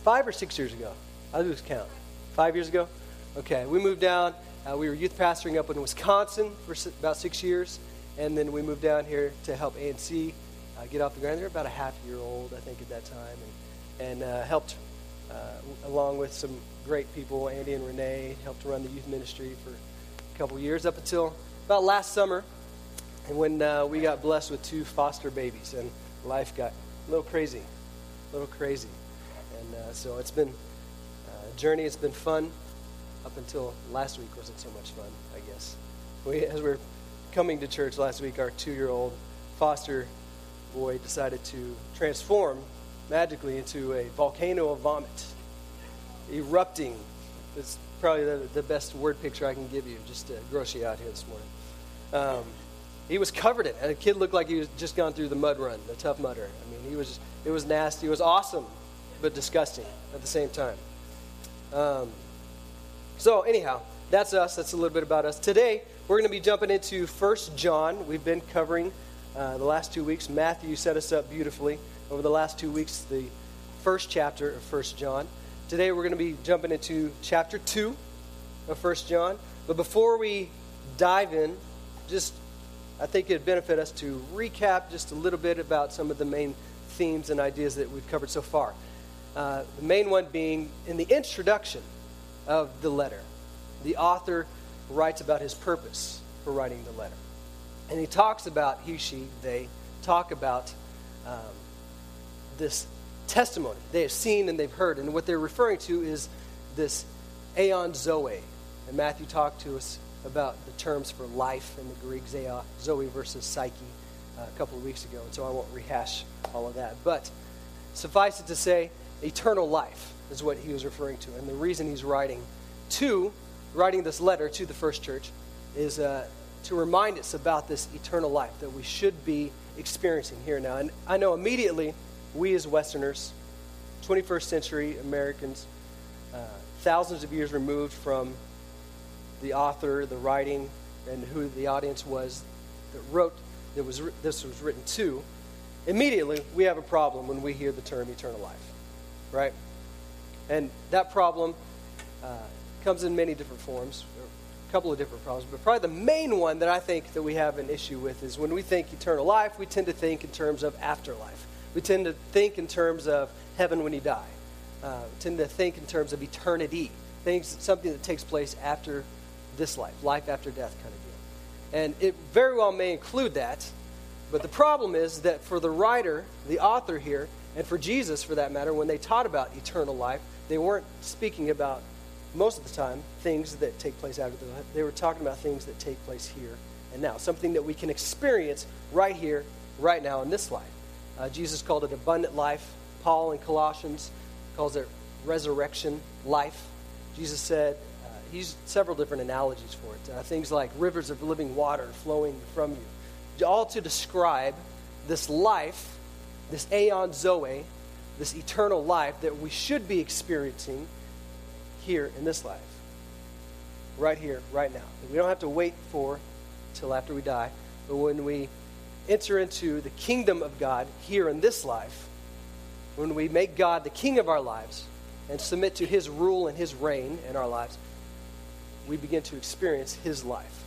five or six years ago. I lose count. Five years ago? Okay, we moved down. Uh, we were youth pastoring up in Wisconsin for about six years, and then we moved down here to help ANC uh, get off the ground. They were about a half year old, I think, at that time, and, and uh, helped uh, along with some great people, Andy and Renee, helped run the youth ministry for a couple years up until about last summer, and when uh, we got blessed with two foster babies, and life got a little crazy, a little crazy, and uh, so it's been a journey. It's been fun up until last week wasn't so much fun, I guess. We, as we were coming to church last week, our two-year-old foster boy decided to transform magically into a volcano of vomit, erupting. It's probably the, the best word picture I can give you, just to gross you out here this morning. Um, he was covered in it. The kid looked like he was just gone through the mud run, the tough mudder. I mean, he was, it was nasty. It was awesome, but disgusting at the same time. Um, so, anyhow, that's us. That's a little bit about us. Today, we're going to be jumping into First John. We've been covering uh, the last two weeks. Matthew set us up beautifully over the last two weeks, the first chapter of First John. Today we're going to be jumping into chapter 2 of First John. But before we dive in, just I think it'd benefit us to recap just a little bit about some of the main themes and ideas that we've covered so far. Uh, the main one being in the introduction of the letter, the author writes about his purpose for writing the letter. And he talks about, he, she, they talk about um, this testimony they have seen and they've heard. And what they're referring to is this aeon zoe. And Matthew talked to us about the terms for life in the Greek, zoe versus psyche, uh, a couple of weeks ago. And so I won't rehash all of that. But suffice it to say, eternal life is what he was referring to. And the reason he's writing to, writing this letter to the first church, is uh, to remind us about this eternal life that we should be experiencing here now. And I know immediately we as Westerners, 21st century Americans, uh, thousands of years removed from the author, the writing, and who the audience was that wrote that was this was written to, immediately we have a problem when we hear the term eternal life, right? And that problem uh, comes in many different forms a couple of different problems, but probably the main one that I think that we have an issue with is when we think eternal life, we tend to think in terms of afterlife. We tend to think in terms of heaven when you die. Uh, tend to think in terms of eternity, things something that takes place after this life, life after death kind of deal. And it very well may include that, but the problem is that for the writer, the author here, and for Jesus for that matter, when they taught about eternal life, they weren't speaking about most of the time, things that take place after the life. They were talking about things that take place here and now, something that we can experience right here, right now in this life. Uh, Jesus called it abundant life. Paul in Colossians calls it resurrection life. Jesus said, uh, he used several different analogies for it. Uh, things like rivers of living water flowing from you, all to describe this life, this aeon zoe, this eternal life that we should be experiencing here in this life. Right here, right now. We don't have to wait for till after we die. But when we enter into the kingdom of God here in this life, when we make God the king of our lives and submit to his rule and his reign in our lives, we begin to experience his life.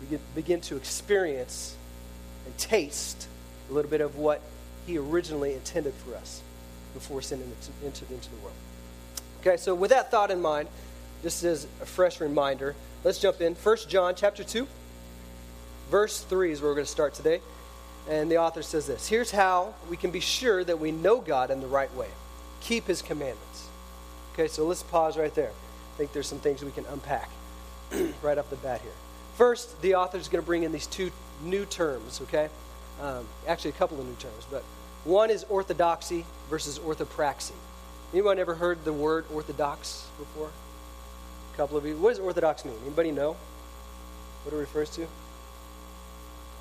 We begin to experience and taste a little bit of what he originally intended for us before sin entered into the world. Okay, so with that thought in mind, just as a fresh reminder, let's jump in. 1 John chapter 2, verse 3 is where we're going to start today. And the author says this Here's how we can be sure that we know God in the right way keep his commandments. Okay, so let's pause right there. I think there's some things we can unpack right off the bat here. First, the author is going to bring in these two new terms, okay? Um, actually, a couple of new terms, but one is orthodoxy versus orthopraxy. Anyone ever heard the word orthodox before? A couple of you. What does orthodox mean? Anybody know what it refers to?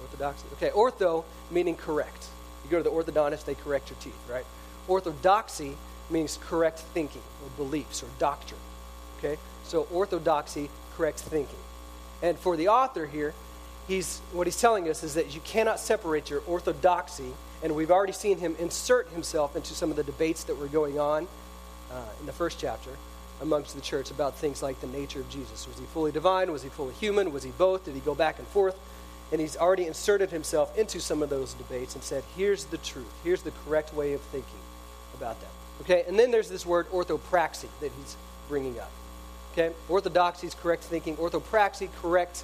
Orthodoxy. Okay, ortho meaning correct. You go to the orthodontist, they correct your teeth, right? Orthodoxy means correct thinking or beliefs or doctrine. Okay? So orthodoxy, correct thinking. And for the author here, he's what he's telling us is that you cannot separate your orthodoxy and we've already seen him insert himself into some of the debates that were going on uh, in the first chapter amongst the church about things like the nature of Jesus. Was he fully divine? Was he fully human? Was he both? Did he go back and forth? And he's already inserted himself into some of those debates and said, here's the truth. Here's the correct way of thinking about that. Okay? And then there's this word orthopraxy that he's bringing up. Okay? Orthodoxy is correct thinking. Orthopraxy, correct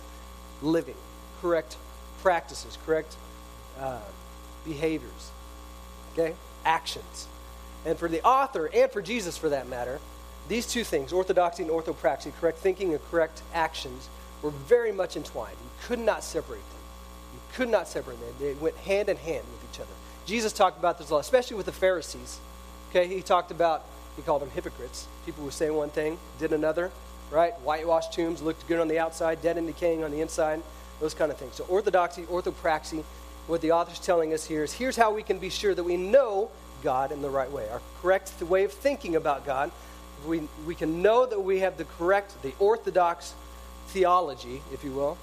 living, correct practices, correct uh, behaviors. Okay? Actions. And for the author, and for Jesus for that matter, these two things, orthodoxy and orthopraxy, correct thinking and correct actions, were very much entwined. You could not separate them. You could not separate them. They went hand in hand with each other. Jesus talked about this a lot, especially with the Pharisees. Okay, he talked about, he called them hypocrites. People who say one thing, did another, right? Whitewashed tombs, looked good on the outside, dead and decaying on the inside, those kind of things. So, orthodoxy, orthopraxy, what the author's telling us here is here's how we can be sure that we know God in the right way, our correct way of thinking about God. We, we can know that we have the correct, the orthodox theology, if you will,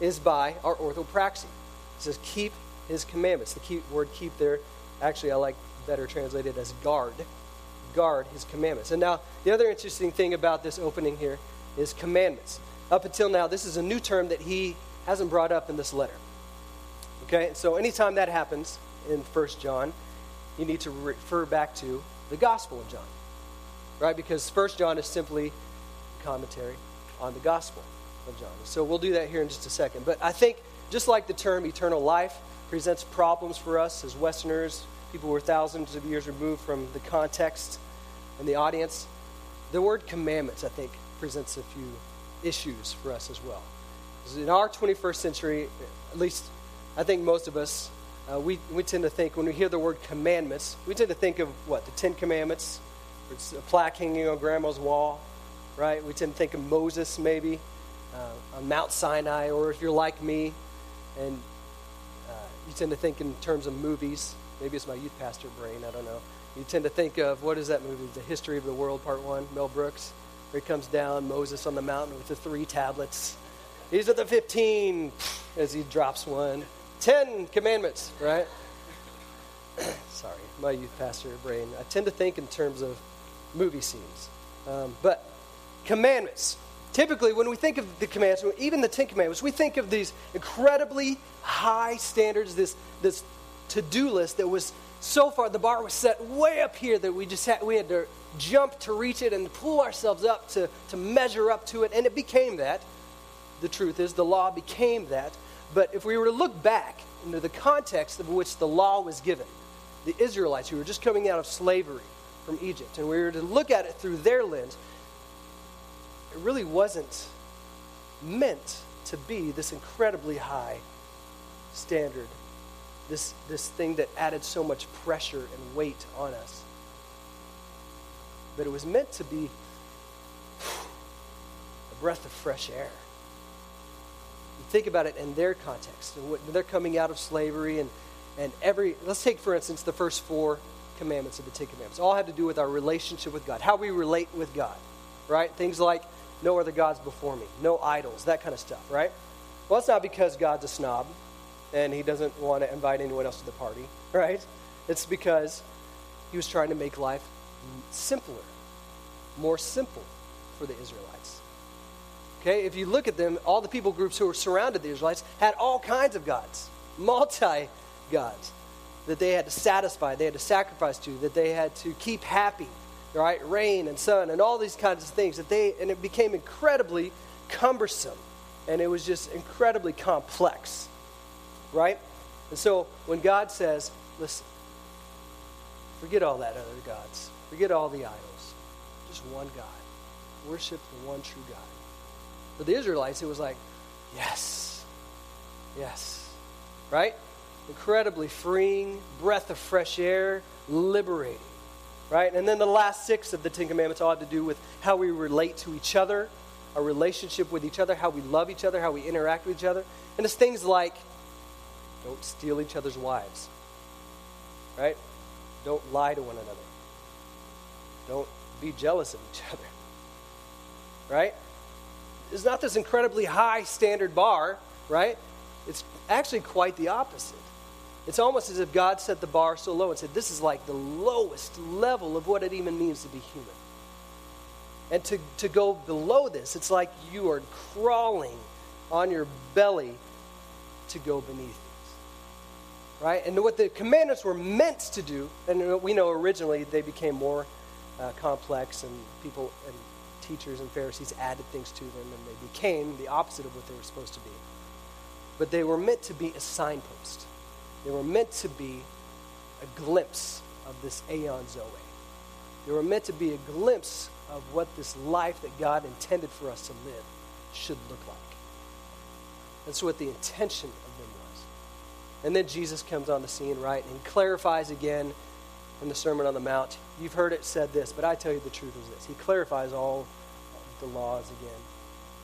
is by our orthopraxy. It says, keep his commandments. The key word keep there, actually, I like better translated as guard. Guard his commandments. And now, the other interesting thing about this opening here is commandments. Up until now, this is a new term that he hasn't brought up in this letter. Okay, so anytime that happens in 1 John, you need to refer back to the Gospel of John. Right? Because 1 John is simply commentary on the Gospel of John. So we'll do that here in just a second. But I think just like the term eternal life presents problems for us as Westerners, people who are thousands of years removed from the context and the audience, the word commandments, I think, presents a few issues for us as well. In our 21st century, at least I think most of us, uh, we, we tend to think, when we hear the word commandments, we tend to think of what? The Ten Commandments. It's a plaque hanging on grandma's wall, right? We tend to think of Moses, maybe, uh, on Mount Sinai, or if you're like me, and uh, you tend to think in terms of movies. Maybe it's my youth pastor brain, I don't know. You tend to think of, what is that movie? The History of the World, Part 1, Mel Brooks, where he comes down, Moses on the mountain with the three tablets. These are the 15, as he drops one. Ten commandments, right? Sorry, my youth pastor brain. I tend to think in terms of movie scenes. Um, but commandments. Typically, when we think of the commandments, even the Ten Commandments, we think of these incredibly high standards, this, this to do list that was so far, the bar was set way up here that we just had, we had to jump to reach it and pull ourselves up to, to measure up to it. And it became that. The truth is, the law became that. But if we were to look back into the context of which the law was given, the Israelites who were just coming out of slavery from Egypt, and we were to look at it through their lens, it really wasn't meant to be this incredibly high standard, this, this thing that added so much pressure and weight on us. But it was meant to be a breath of fresh air think about it in their context. And when they're coming out of slavery and, and every, let's take, for instance, the first four commandments of the Ten Commandments. All have to do with our relationship with God, how we relate with God, right? Things like no other gods before me, no idols, that kind of stuff, right? Well, it's not because God's a snob and he doesn't want to invite anyone else to the party, right? It's because he was trying to make life simpler, more simple for the Israelites. Okay, if you look at them, all the people groups who were surrounded the Israelites had all kinds of gods, multi gods that they had to satisfy, they had to sacrifice to, that they had to keep happy, right? Rain and sun and all these kinds of things that they and it became incredibly cumbersome and it was just incredibly complex. Right? And so when God says, listen, forget all that other gods, forget all the idols, just one God. Worship the one true God. For the Israelites, it was like, yes, yes, right? Incredibly freeing, breath of fresh air, liberating, right? And then the last six of the Ten Commandments all have to do with how we relate to each other, our relationship with each other, how we love each other, how we interact with each other. And it's things like don't steal each other's wives, right? Don't lie to one another. Don't be jealous of each other, right? Is not this incredibly high standard bar, right? It's actually quite the opposite. It's almost as if God set the bar so low and said, This is like the lowest level of what it even means to be human. And to, to go below this, it's like you are crawling on your belly to go beneath this. Right? And what the commandments were meant to do, and we know originally they became more uh, complex, and people and teachers and Pharisees added things to them, and they became the opposite of what they were supposed to be. But they were meant to be a signpost. They were meant to be a glimpse of this aeon zoe. They were meant to be a glimpse of what this life that God intended for us to live should look like. That's what the intention of them was. And then Jesus comes on the scene, right, and clarifies again in the Sermon on the Mount. You've heard it said this, but I tell you the truth is this. He clarifies all the laws again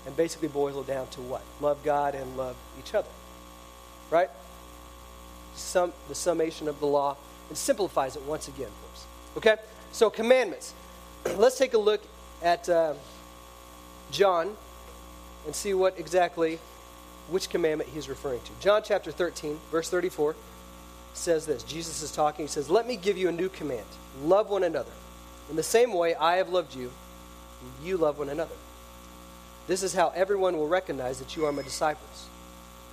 and basically boils it down to what? Love God and love each other. Right? The summation of the law and simplifies it once again for us. Okay? So, commandments. Let's take a look at uh, John and see what exactly, which commandment he's referring to. John chapter 13, verse 34 says this Jesus is talking. He says, Let me give you a new command love one another. In the same way I have loved you, you love one another. This is how everyone will recognize that you are my disciples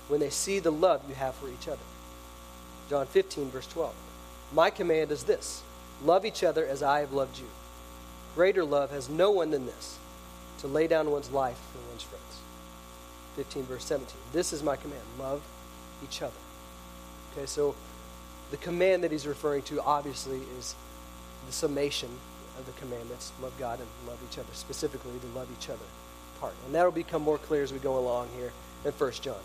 when they see the love you have for each other. John 15, verse 12. My command is this love each other as I have loved you. Greater love has no one than this to lay down one's life for one's friends. 15, verse 17. This is my command love each other. Okay, so the command that he's referring to obviously is the summation of the commandments love God and love each other, specifically the love each other part. And that'll become more clear as we go along here in 1 John.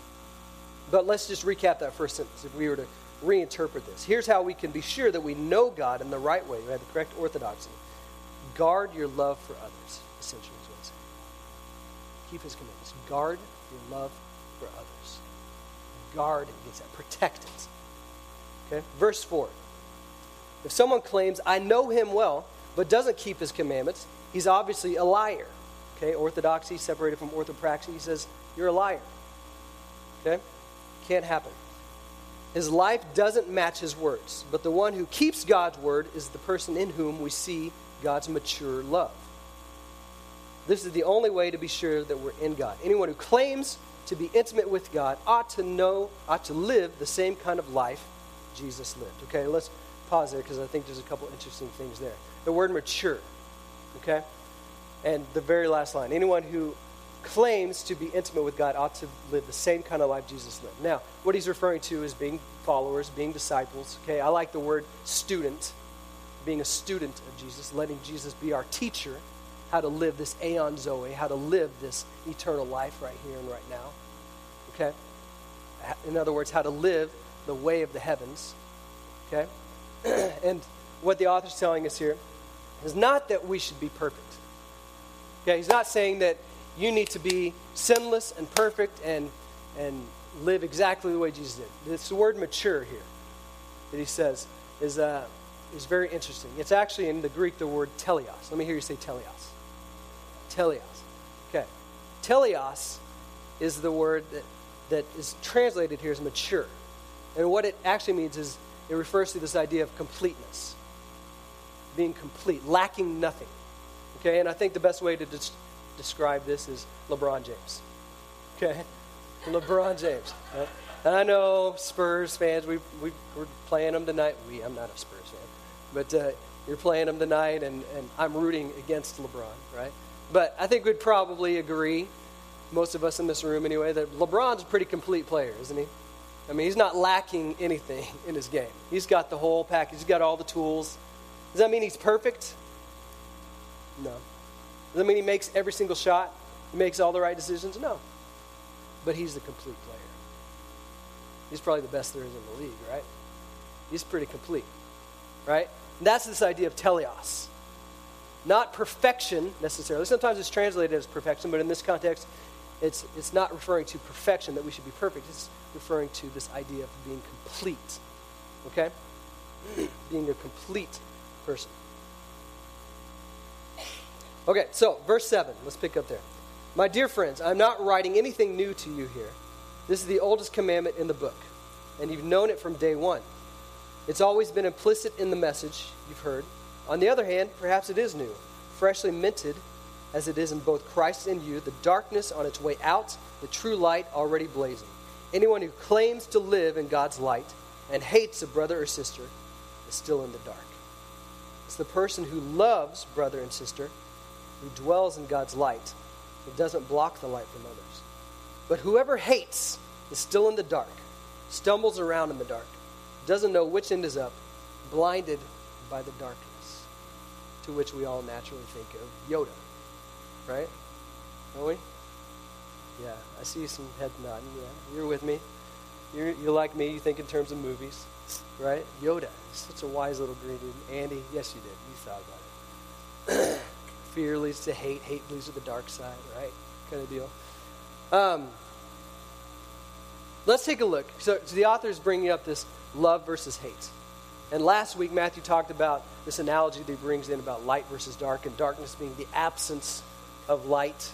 But let's just recap that first sentence if we were to reinterpret this. Here's how we can be sure that we know God in the right way, we have the correct orthodoxy. Guard your love for others, essentially, is what it's saying. Keep his commandments. Guard your love for others. Guard against that. Protect it. Okay? Verse 4. If someone claims, I know him well, but doesn't keep his commandments, he's obviously a liar. Okay? Orthodoxy separated from orthopraxy. He says, You're a liar. Okay? Can't happen. His life doesn't match his words, but the one who keeps God's word is the person in whom we see God's mature love. This is the only way to be sure that we're in God. Anyone who claims to be intimate with God ought to know, ought to live the same kind of life Jesus lived. Okay, let's pause there because I think there's a couple interesting things there. The word mature, okay? And the very last line anyone who claims to be intimate with God ought to live the same kind of life Jesus lived. Now, what he's referring to is being followers, being disciples. Okay, I like the word student, being a student of Jesus, letting Jesus be our teacher, how to live this aeon zoe, how to live this eternal life right here and right now. Okay? In other words, how to live the way of the heavens. Okay? and what the author's telling us here is not that we should be perfect. Okay, he's not saying that you need to be sinless and perfect and, and live exactly the way Jesus did. It's the word mature here that he says is, uh, is very interesting. It's actually in the Greek the word teleos. Let me hear you say teleos. Teleos. Okay. Teleos is the word that, that is translated here as mature. And what it actually means is it refers to this idea of completeness, being complete, lacking nothing. Okay, and I think the best way to des- describe this is LeBron James. Okay, LeBron James. Right? And I know Spurs fans, we, we, we're playing them tonight. We, I'm not a Spurs fan, but uh, you're playing them tonight, and, and I'm rooting against LeBron, right? But I think we'd probably agree, most of us in this room anyway, that LeBron's a pretty complete player, isn't he? I mean, he's not lacking anything in his game. He's got the whole package, he's got all the tools. Does that mean he's perfect? No. Does that mean he makes every single shot? He makes all the right decisions? No. But he's the complete player. He's probably the best there is in the league, right? He's pretty complete, right? And that's this idea of teleos. Not perfection necessarily. Sometimes it's translated as perfection, but in this context, it's, it's not referring to perfection, that we should be perfect. It's referring to this idea of being complete. Okay? being a complete person. Okay, so verse 7. Let's pick up there. My dear friends, I'm not writing anything new to you here. This is the oldest commandment in the book, and you've known it from day one. It's always been implicit in the message you've heard. On the other hand, perhaps it is new, freshly minted as it is in both Christ and you, the darkness on its way out, the true light already blazing. Anyone who claims to live in God's light and hates a brother or sister is still in the dark. It's the person who loves brother and sister who dwells in God's light. It doesn't block the light from others. But whoever hates is still in the dark, stumbles around in the dark, doesn't know which end is up, blinded by the darkness, to which we all naturally think of Yoda, right? Don't we? Yeah, I see some head nodding. Yeah, you're with me. You're, you're like me. You think in terms of movies, right? Yoda, such a wise little green dude. Andy, yes, you did. You thought about it. Fear leads to hate. Hate leads to the dark side, right? Kind of deal. Um, let's take a look. So, so the author is bringing up this love versus hate. And last week, Matthew talked about this analogy that he brings in about light versus dark, and darkness being the absence of light.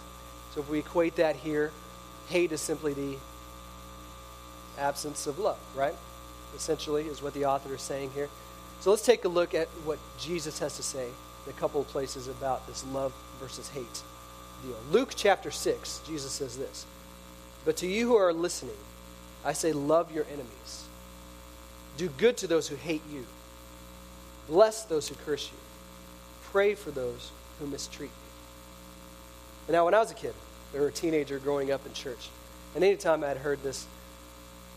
So if we equate that here, hate is simply the absence of love, right? Essentially, is what the author is saying here. So let's take a look at what Jesus has to say in a couple of places about this love versus hate deal. Luke chapter 6, Jesus says this But to you who are listening, I say, love your enemies. Do good to those who hate you. Bless those who curse you. Pray for those who mistreat you. And now, when I was a kid, or a teenager growing up in church, and anytime I'd heard this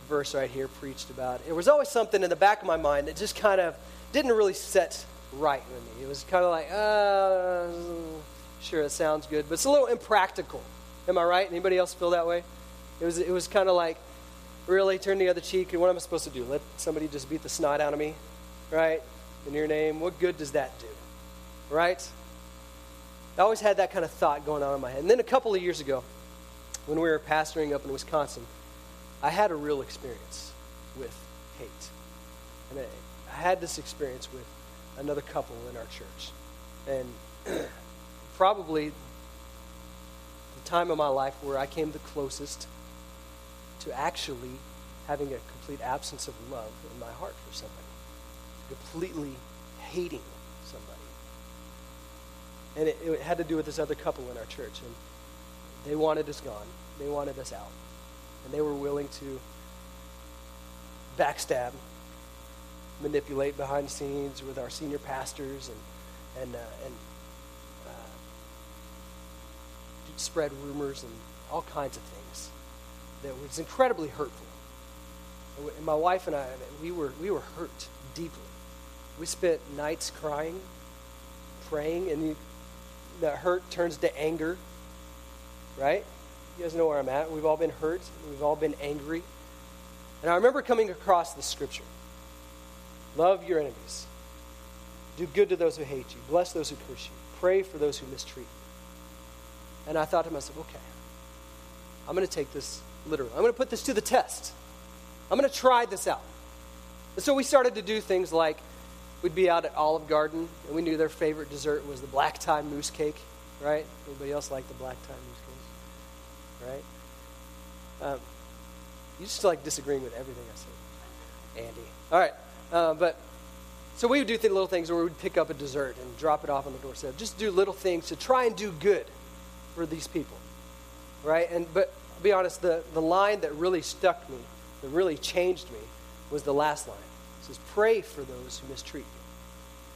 verse right here preached about, it was always something in the back of my mind that just kind of didn't really set right with me. It was kind of like, uh, sure, it sounds good, but it's a little impractical. Am I right? Anybody else feel that way? It was, it was kind of like, really turn the other cheek, and what am I supposed to do? Let somebody just beat the snot out of me, right? In your name? What good does that do? Right? I always had that kind of thought going on in my head. And then a couple of years ago, when we were pastoring up in Wisconsin, I had a real experience with hate. And I, I had this experience with another couple in our church. And probably the time of my life where I came the closest to actually having a complete absence of love in my heart for somebody, completely hating somebody. And it, it, had to do with this other couple in our church. And they wanted us gone, they wanted us out. And they were willing to backstab, manipulate behind the scenes with our senior pastors and, and, uh, and uh, spread rumors and all kinds of things that was incredibly hurtful. And my wife and I, we were, we were hurt deeply. We spent nights crying, praying, and that hurt turns to anger, right? You guys know where I'm at. We've all been hurt, we've all been angry. And I remember coming across this scripture Love your enemies, do good to those who hate you, bless those who curse you, pray for those who mistreat you. And I thought to myself, okay, I'm going to take this literally. I'm going to put this to the test. I'm going to try this out. And so we started to do things like we'd be out at Olive Garden, and we knew their favorite dessert was the black tie mousse cake, right? Anybody else like the black tie mousse cake? Right? Um, you just like disagreeing with everything I say, Andy. All right, uh, but so we would do little things where we would pick up a dessert and drop it off on the doorstep. Just do little things to try and do good for these people, right? And but I'll be honest, the, the line that really stuck me, that really changed me, was the last line. It says, Pray for those who mistreat you.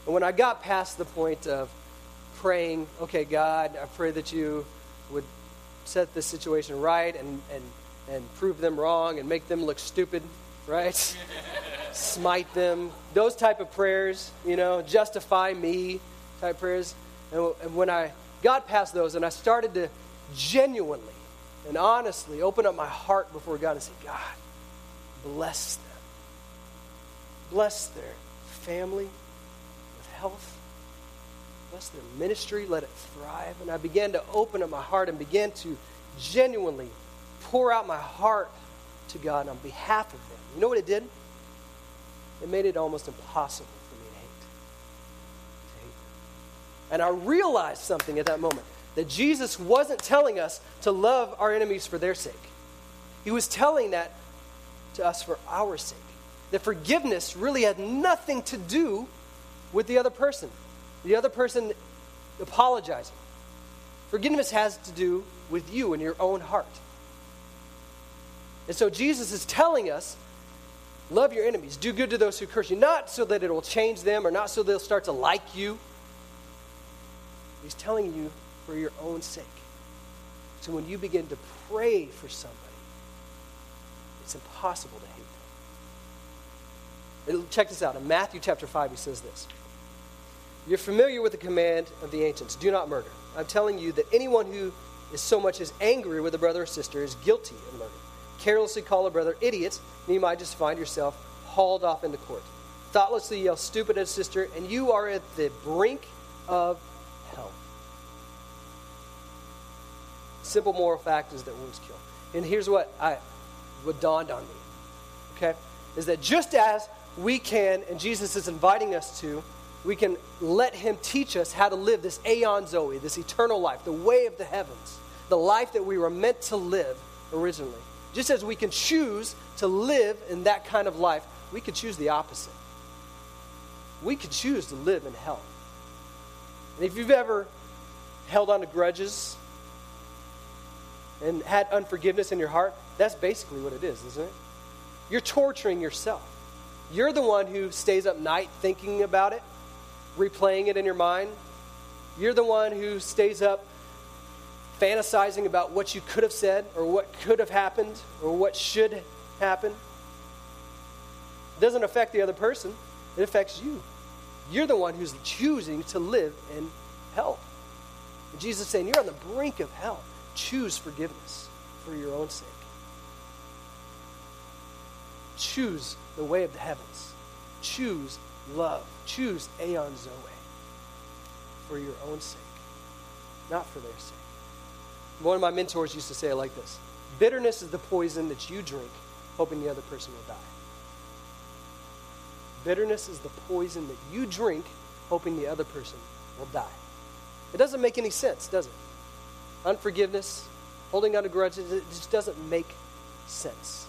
And when I got past the point of praying, okay, God, I pray that you would set this situation right and, and, and prove them wrong and make them look stupid, right? Smite them. Those type of prayers, you know, justify me type prayers. And, and when I got past those and I started to genuinely and honestly open up my heart before God and say, God, bless them. Bless their family with health. Bless their ministry. Let it thrive. And I began to open up my heart and began to genuinely pour out my heart to God on behalf of them. You know what it did? It made it almost impossible for me to hate. To hate And I realized something at that moment that Jesus wasn't telling us to love our enemies for their sake. He was telling that to us for our sake. That forgiveness really had nothing to do with the other person, the other person apologizing. Forgiveness has to do with you and your own heart. And so Jesus is telling us love your enemies, do good to those who curse you, not so that it will change them or not so they'll start to like you. He's telling you for your own sake. So when you begin to pray for somebody, it's impossible to hate them. Check this out. In Matthew chapter 5, he says this You're familiar with the command of the ancients do not murder. I'm telling you that anyone who is so much as angry with a brother or sister is guilty of murder. Carelessly call a brother idiots, and you might just find yourself hauled off into court. Thoughtlessly yell stupid at a sister, and you are at the brink of hell. Simple moral fact is that wounds kill. And here's what I what dawned on me. Okay? Is that just as we can, and Jesus is inviting us to, we can let him teach us how to live this aeon zoe, this eternal life, the way of the heavens, the life that we were meant to live originally. Just as we can choose to live in that kind of life, we could choose the opposite. We could choose to live in hell. And if you've ever held on to grudges and had unforgiveness in your heart, that's basically what it is, isn't it? You're torturing yourself. You're the one who stays up night thinking about it, replaying it in your mind. You're the one who stays up fantasizing about what you could have said or what could have happened or what should happen. It doesn't affect the other person, it affects you. You're the one who's choosing to live in hell. And Jesus is saying, You're on the brink of hell. Choose forgiveness for your own sake. Choose the way of the heavens. Choose love. Choose Aeon Zoe for your own sake, not for their sake. One of my mentors used to say it like this Bitterness is the poison that you drink, hoping the other person will die. Bitterness is the poison that you drink, hoping the other person will die. It doesn't make any sense, does it? Unforgiveness, holding on to grudges, it just doesn't make sense.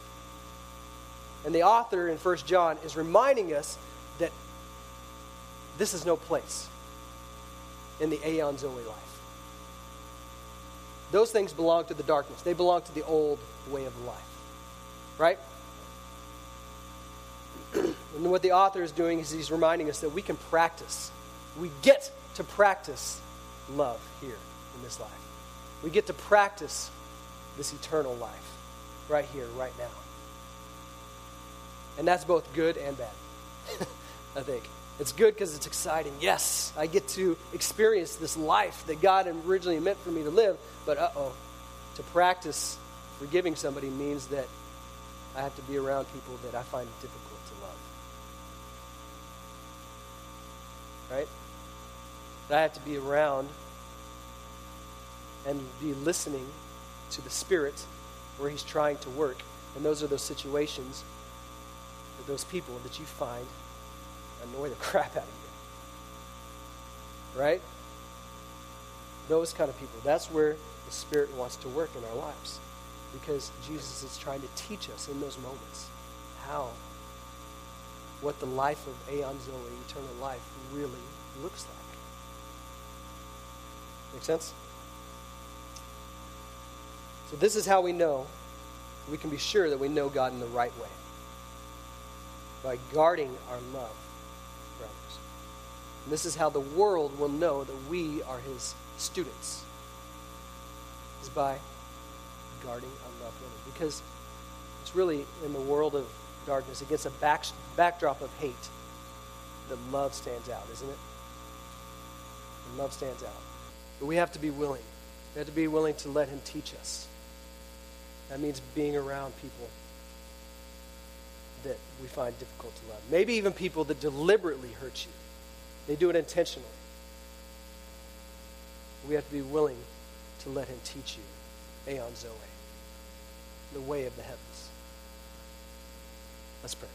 And the author in 1 John is reminding us that this is no place in the Aeon Zoe life. Those things belong to the darkness, they belong to the old way of life. Right? and what the author is doing is he's reminding us that we can practice. We get to practice love here in this life. We get to practice this eternal life right here, right now. And that's both good and bad, I think. It's good because it's exciting. Yes, I get to experience this life that God originally meant for me to live. But uh oh, to practice forgiving somebody means that I have to be around people that I find difficult to love. Right? That I have to be around and be listening to the Spirit where He's trying to work. And those are those situations those people that you find annoy the crap out of you. Right? Those kind of people. That's where the Spirit wants to work in our lives. Because Jesus is trying to teach us in those moments how, what the life of Aeon Zoe, eternal life, really looks like. Make sense? So, this is how we know, we can be sure that we know God in the right way by guarding our love for others. And this is how the world will know that we are his students. Is by guarding our love for others. Because it's really in the world of darkness, against a back, backdrop of hate, that love stands out, isn't it? And love stands out. But we have to be willing. We have to be willing to let him teach us. That means being around people that we find difficult to love. Maybe even people that deliberately hurt you. They do it intentionally. We have to be willing to let him teach you Aeon Zoe, the way of the heavens. Let's pray.